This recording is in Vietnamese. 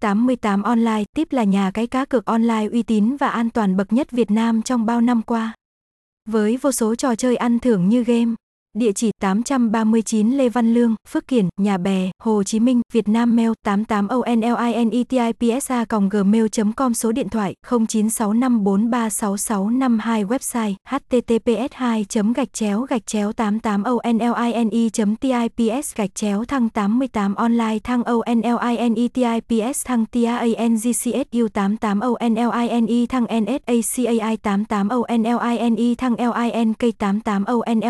88 Online, tiếp là nhà cái cá cược online uy tín và an toàn bậc nhất Việt Nam trong bao năm qua. Với vô số trò chơi ăn thưởng như game, Địa chỉ 839 Lê Văn Lương, Phước Kiển, Nhà Bè, Hồ Chí Minh, Việt Nam Mail 88onlinetipsa gmail.com Số điện thoại 0965436652 Website https 2 gạch chéo gạch chéo 88online.tips gạch chéo thăng 88 online thăng onlinetips thăng tangcsu 88 online thăng nsacai 88 online thăng link 88 online